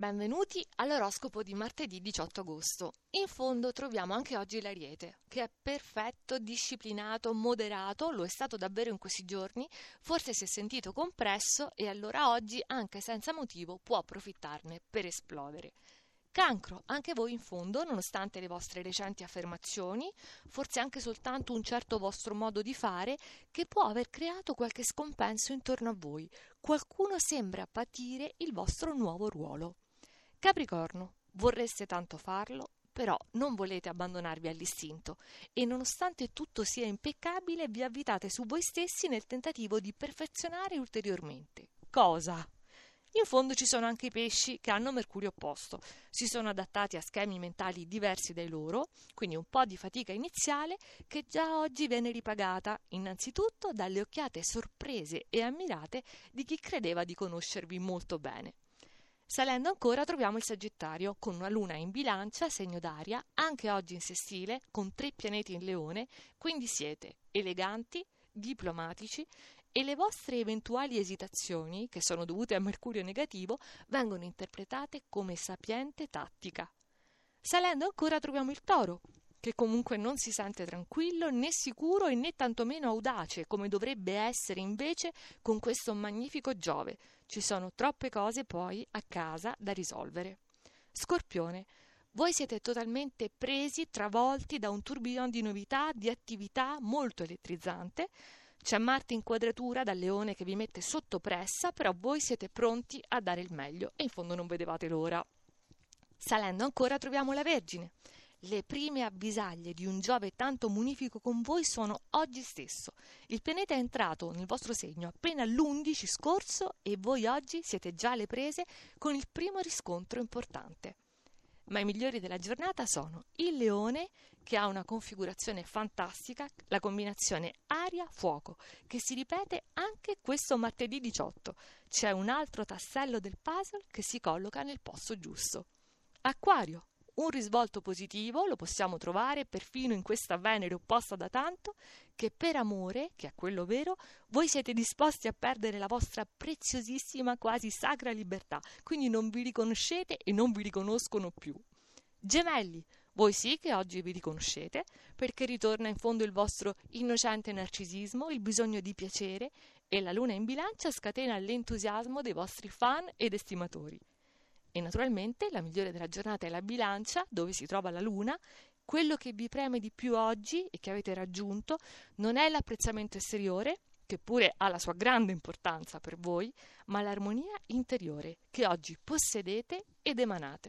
Benvenuti all'oroscopo di martedì 18 agosto. In fondo troviamo anche oggi l'Ariete, che è perfetto, disciplinato, moderato, lo è stato davvero in questi giorni, forse si è sentito compresso e allora oggi, anche senza motivo, può approfittarne per esplodere. Cancro, anche voi in fondo, nonostante le vostre recenti affermazioni, forse anche soltanto un certo vostro modo di fare, che può aver creato qualche scompenso intorno a voi. Qualcuno sembra patire il vostro nuovo ruolo. Capricorno, vorreste tanto farlo, però non volete abbandonarvi all'istinto e nonostante tutto sia impeccabile vi avvitate su voi stessi nel tentativo di perfezionare ulteriormente. Cosa? In fondo ci sono anche i pesci che hanno Mercurio opposto, si sono adattati a schemi mentali diversi dai loro, quindi un po' di fatica iniziale che già oggi viene ripagata, innanzitutto dalle occhiate sorprese e ammirate di chi credeva di conoscervi molto bene. Salendo ancora troviamo il Sagittario, con una luna in bilancia, segno d'aria, anche oggi in sestile, con tre pianeti in leone, quindi siete eleganti, diplomatici e le vostre eventuali esitazioni, che sono dovute a Mercurio negativo, vengono interpretate come sapiente tattica. Salendo ancora troviamo il toro, che comunque non si sente tranquillo né sicuro e né tantomeno audace, come dovrebbe essere invece con questo magnifico Giove. Ci sono troppe cose poi a casa da risolvere. Scorpione, voi siete totalmente presi, travolti da un tourbillon di novità, di attività molto elettrizzante, c'è Marte in quadratura dal leone che vi mette sotto pressa, però voi siete pronti a dare il meglio e in fondo non vedevate l'ora. Salendo ancora troviamo la Vergine. Le prime avvisaglie di un Giove tanto munifico con voi sono oggi stesso. Il pianeta è entrato nel vostro segno appena l'11 scorso e voi oggi siete già alle prese con il primo riscontro importante ma i migliori della giornata sono il leone che ha una configurazione fantastica, la combinazione aria-fuoco, che si ripete anche questo martedì 18. C'è un altro tassello del puzzle che si colloca nel posto giusto. Acquario, un risvolto positivo lo possiamo trovare perfino in questa Venere opposta da tanto, che per amore, che è quello vero, voi siete disposti a perdere la vostra preziosissima, quasi sacra libertà, quindi non vi riconoscete e non vi riconoscono più. Gemelli, voi sì che oggi vi riconoscete, perché ritorna in fondo il vostro innocente narcisismo, il bisogno di piacere, e la luna in bilancia scatena l'entusiasmo dei vostri fan ed estimatori. E naturalmente la migliore della giornata è la bilancia, dove si trova la luna. Quello che vi preme di più oggi e che avete raggiunto non è l'apprezzamento esteriore, che pure ha la sua grande importanza per voi, ma l'armonia interiore che oggi possedete ed emanate.